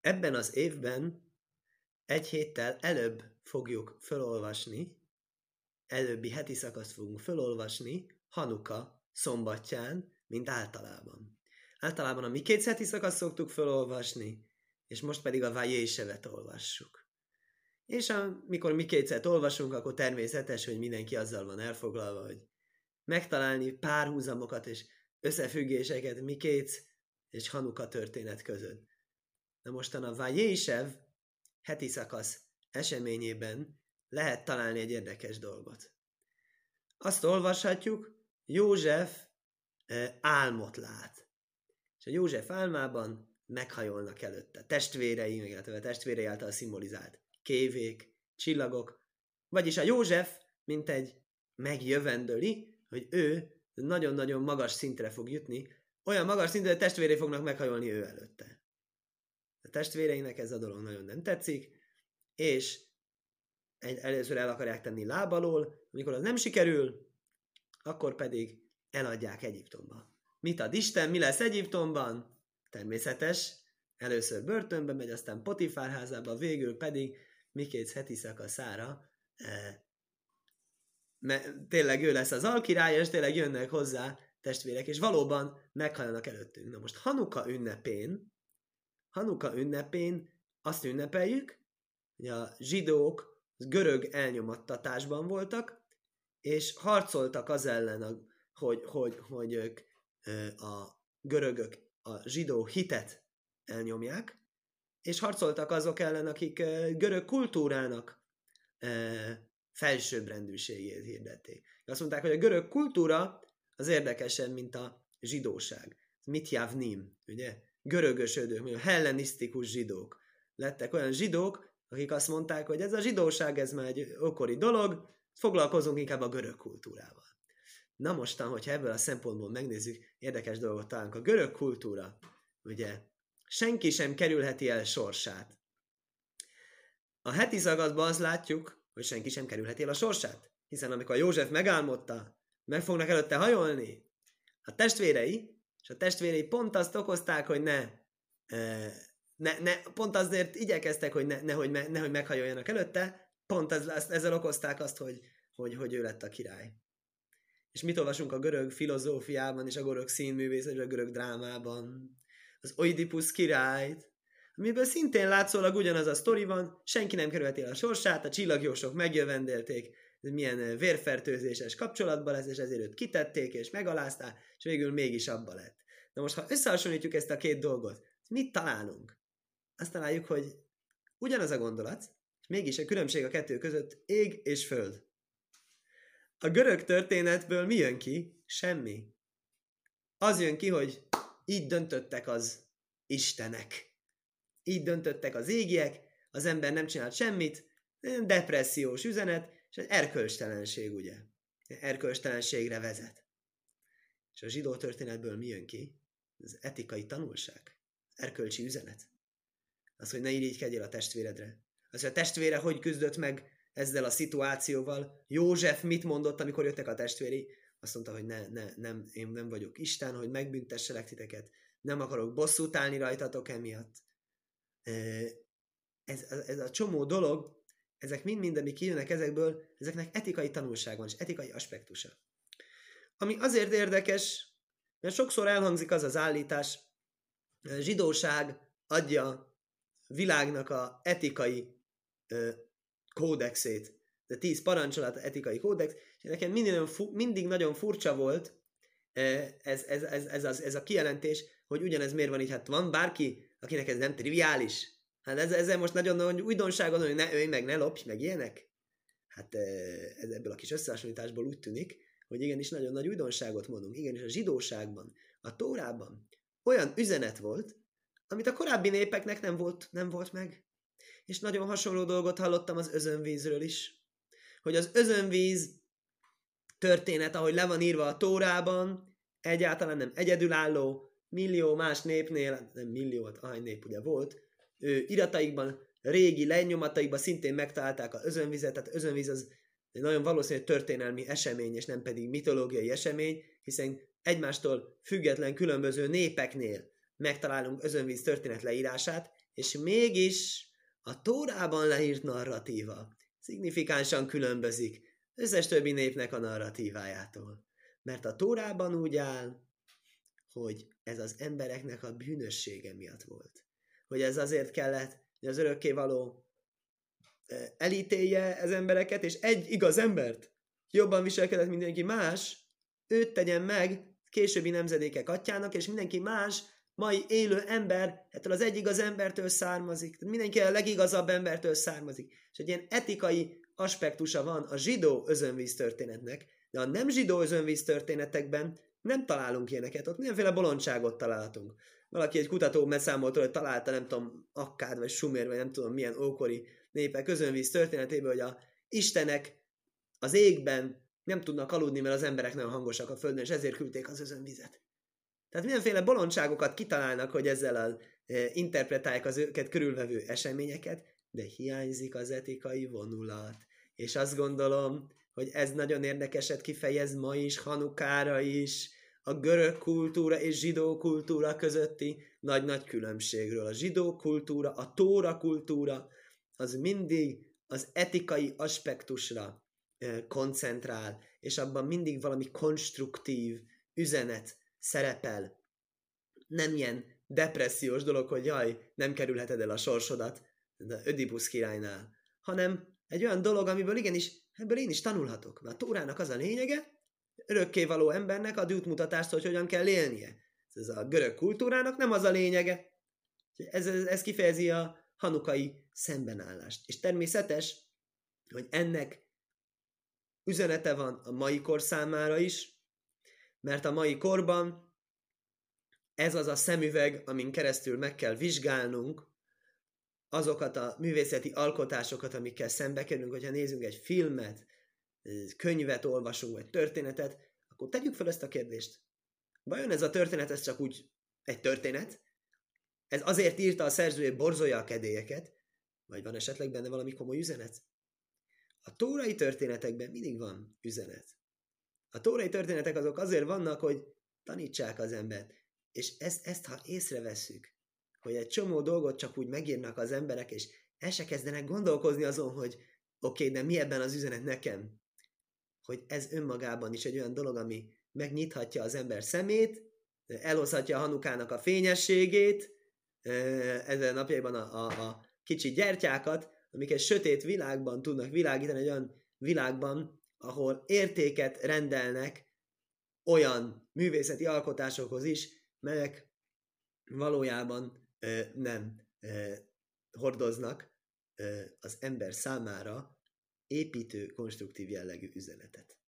ebben az évben egy héttel előbb fogjuk felolvasni, előbbi heti szakaszt fogunk felolvasni Hanuka szombatján, mint általában. Általában a mi két heti szakaszt szoktuk felolvasni, és most pedig a Vajésevet olvassuk. És amikor mi kétszert olvasunk, akkor természetes, hogy mindenki azzal van elfoglalva, hogy megtalálni párhuzamokat és összefüggéseket mi két és Hanuka történet között. Na mostan a Vajésev heti szakasz eseményében lehet találni egy érdekes dolgot. Azt olvashatjuk, József álmot lát. És a József álmában meghajolnak előtte. Testvérei, meg a testvérei által szimbolizált kévék, csillagok. Vagyis a József, mint egy megjövendőli, hogy ő nagyon-nagyon magas szintre fog jutni, olyan magas szintre, hogy testvérei fognak meghajolni ő előtte. A testvéreinek ez a dolog nagyon nem tetszik, és először el akarják tenni lábalól, amikor az nem sikerül, akkor pedig eladják Egyiptomba. Mit ad Isten, mi lesz Egyiptomban? Természetes, először börtönbe megy, aztán Potifár házába, végül pedig Mikész heti szakaszára e, mert tényleg ő lesz az alkirály, és tényleg jönnek hozzá testvérek, és valóban meghajlanak előttünk. Na most Hanuka ünnepén, Hanuka ünnepén azt ünnepeljük, hogy a zsidók görög elnyomattatásban voltak, és harcoltak az ellen, hogy, hogy, hogy ők a görögök a zsidó hitet elnyomják, és harcoltak azok ellen, akik görög kultúrának felsőbbrendűségét hirdették. Azt mondták, hogy a görög kultúra az érdekesebb, mint a zsidóság. Mit javnim, ugye? Görögösödők, mondjuk hellenisztikus zsidók. Lettek olyan zsidók, akik azt mondták, hogy ez a zsidóság, ez már egy okori dolog, foglalkozunk inkább a görög kultúrával. Na mostan, hogyha ebből a szempontból megnézzük, érdekes dolgot találunk. A görög kultúra, ugye, senki sem kerülheti el sorsát. A heti szakaszban azt látjuk, hogy senki sem kerülheti el a sorsát. Hiszen amikor József megálmodta, meg fognak előtte hajolni, a testvérei, és a testvérei pont azt okozták, hogy ne, ne, ne pont azért igyekeztek, hogy ne, nehogy, me, nehogy meghajoljanak előtte, pont ez, ezzel okozták azt, hogy, hogy, hogy ő lett a király. És mit olvasunk a görög filozófiában, és a görög színművészet, és a görög drámában? Az Oidipus királyt, amiből szintén látszólag ugyanaz a sztori van, senki nem kerülheti el a sorsát, a csillagjósok megjövendelték, milyen vérfertőzéses kapcsolatban lesz, és ezért őt kitették, és megalázták, és végül mégis abba lett. Na most, ha összehasonlítjuk ezt a két dolgot, mit találunk? Azt találjuk, hogy ugyanaz a gondolat, és mégis a különbség a kettő között ég és föld. A görög történetből mi jön ki? Semmi. Az jön ki, hogy így döntöttek az istenek. Így döntöttek az égiek, az ember nem csinált semmit, depressziós üzenet, és egy erkölcstelenség, ugye? Erkölcstelenségre vezet. És a zsidó történetből mi jön ki? Az etikai tanulság. Erkölcsi üzenet. Az, hogy ne irigykedjél a testvéredre. Az, hogy a testvére hogy küzdött meg ezzel a szituációval. József mit mondott, amikor jöttek a testvéri? Azt mondta, hogy ne, ne, nem, én nem vagyok Isten, hogy megbüntesselek titeket. Nem akarok bosszút állni rajtatok emiatt. Ez, ez a csomó dolog, ezek mind-mind, amik kijönnek ezekből, ezeknek etikai tanulság van, és etikai aspektusa. Ami azért érdekes, mert sokszor elhangzik az az állítás, a zsidóság adja világnak a etikai ö, kódexét, de tíz parancsolat etikai kódex, és nekem mindig nagyon, fu- mindig nagyon furcsa volt ez, ez, ez, ez, az, ez a kijelentés, hogy ugyanez miért van így. Hát van bárki, akinek ez nem triviális, Hát ez, ezzel most nagyon nagy újdonságon, hogy ne ölj meg, ne lopj, meg ilyenek. Hát ez ebből a kis összehasonlításból úgy tűnik, hogy igenis nagyon nagy újdonságot mondunk. Igenis a zsidóságban, a Tórában olyan üzenet volt, amit a korábbi népeknek nem volt, nem volt meg. És nagyon hasonló dolgot hallottam az özönvízről is. Hogy az özönvíz történet, ahogy le van írva a Tórában, egyáltalán nem egyedülálló, millió más népnél, nem millió, hát ahány nép ugye volt, irataikban, régi lenyomataikban szintén megtalálták az özönvizet, tehát özönvíz az nagyon valószínű történelmi esemény, és nem pedig mitológiai esemény, hiszen egymástól független különböző népeknél megtalálunk özönvíz történet leírását, és mégis a Tórában leírt narratíva szignifikánsan különbözik összes többi népnek a narratívájától. Mert a Tórában úgy áll, hogy ez az embereknek a bűnössége miatt volt. Hogy ez azért kellett, hogy az örökkévaló elítélje az embereket, és egy igaz embert jobban viselkedett mindenki más, őt tegyen meg későbbi nemzedékek atyának, és mindenki más, mai élő ember, ettől az egy igaz embertől származik. Mindenki a legigazabb embertől származik. És egy ilyen etikai aspektusa van a zsidó özönvíz történetnek, de a nem zsidó özönvíz történetekben nem találunk ilyeneket, ott mindenféle bolondságot találhatunk. Valaki, egy kutató beszámolt hogy találta, nem tudom, Akkád vagy Sumer, vagy nem tudom milyen ókori népek özönvíz történetében, hogy a istenek az égben nem tudnak aludni, mert az emberek nagyon hangosak a földön, és ezért küldték az özönvizet. Tehát mindenféle bolondságokat kitalálnak, hogy ezzel a, e, interpretálják az őket körülvevő eseményeket, de hiányzik az etikai vonulat. És azt gondolom, hogy ez nagyon érdekeset kifejez ma is, Hanukára is, a görög kultúra és zsidó kultúra közötti nagy-nagy különbségről. A zsidó kultúra, a tóra kultúra, az mindig az etikai aspektusra koncentrál, és abban mindig valami konstruktív üzenet szerepel. Nem ilyen depressziós dolog, hogy jaj, nem kerülheted el a sorsodat, de Ödipusz királynál, hanem egy olyan dolog, amiből igenis, ebből én is tanulhatok. Mert a Tórának az a lényege, örökkévaló embernek ad útmutatást, hogy hogyan kell élnie. Ez a görög kultúrának nem az a lényege. Ez, ez, ez kifejezi a hanukai szembenállást. És természetes, hogy ennek üzenete van a mai kor számára is, mert a mai korban ez az a szemüveg, amin keresztül meg kell vizsgálnunk azokat a művészeti alkotásokat, amikkel szembe kerülünk, hogyha nézünk egy filmet, könyvet olvasunk, vagy történetet, akkor tegyük fel ezt a kérdést. Vajon ez a történet, ez csak úgy egy történet? Ez azért írta a szerző, hogy borzolja a kedélyeket? Vagy van esetleg benne valami komoly üzenet? A tórai történetekben mindig van üzenet. A tórai történetek azok azért vannak, hogy tanítsák az embert. És ezt, ezt ha észrevesszük, hogy egy csomó dolgot csak úgy megírnak az emberek, és el se kezdenek gondolkozni azon, hogy oké, okay, de mi ebben az üzenet nekem? Hogy ez önmagában is egy olyan dolog, ami megnyithatja az ember szemét, elhozhatja a hanukának a fényességét, ezen napjaiban a, a, a kicsi gyertyákat, amik egy sötét világban tudnak világítani, egy olyan világban, ahol értéket rendelnek olyan művészeti alkotásokhoz is, melyek valójában nem hordoznak az ember számára építő, konstruktív jellegű üzenetet.